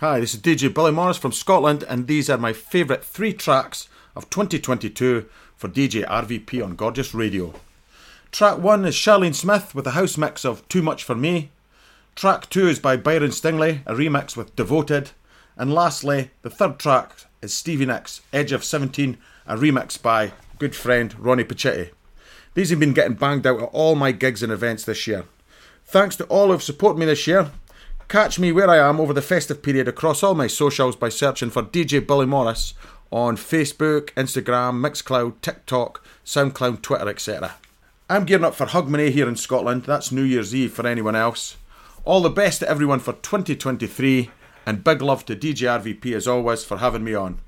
Hi, this is DJ Billy Morris from Scotland, and these are my favourite three tracks of 2022 for DJ RVP on Gorgeous Radio. Track 1 is Charlene Smith with a house mix of Too Much For Me. Track 2 is by Byron Stingily, a remix with Devoted. And lastly, the third track is Stevie Nicks, Edge of 17, a remix by good friend Ronnie Pachetti. These have been getting banged out at all my gigs and events this year. Thanks to all who've supported me this year. Catch me where I am over the festive period across all my socials by searching for DJ Billy Morris on Facebook, Instagram, Mixcloud, TikTok, SoundCloud, Twitter, etc. I'm gearing up for Hogmanay here in Scotland. That's New Year's Eve for anyone else. All the best to everyone for 2023, and big love to DJ RVP as always for having me on.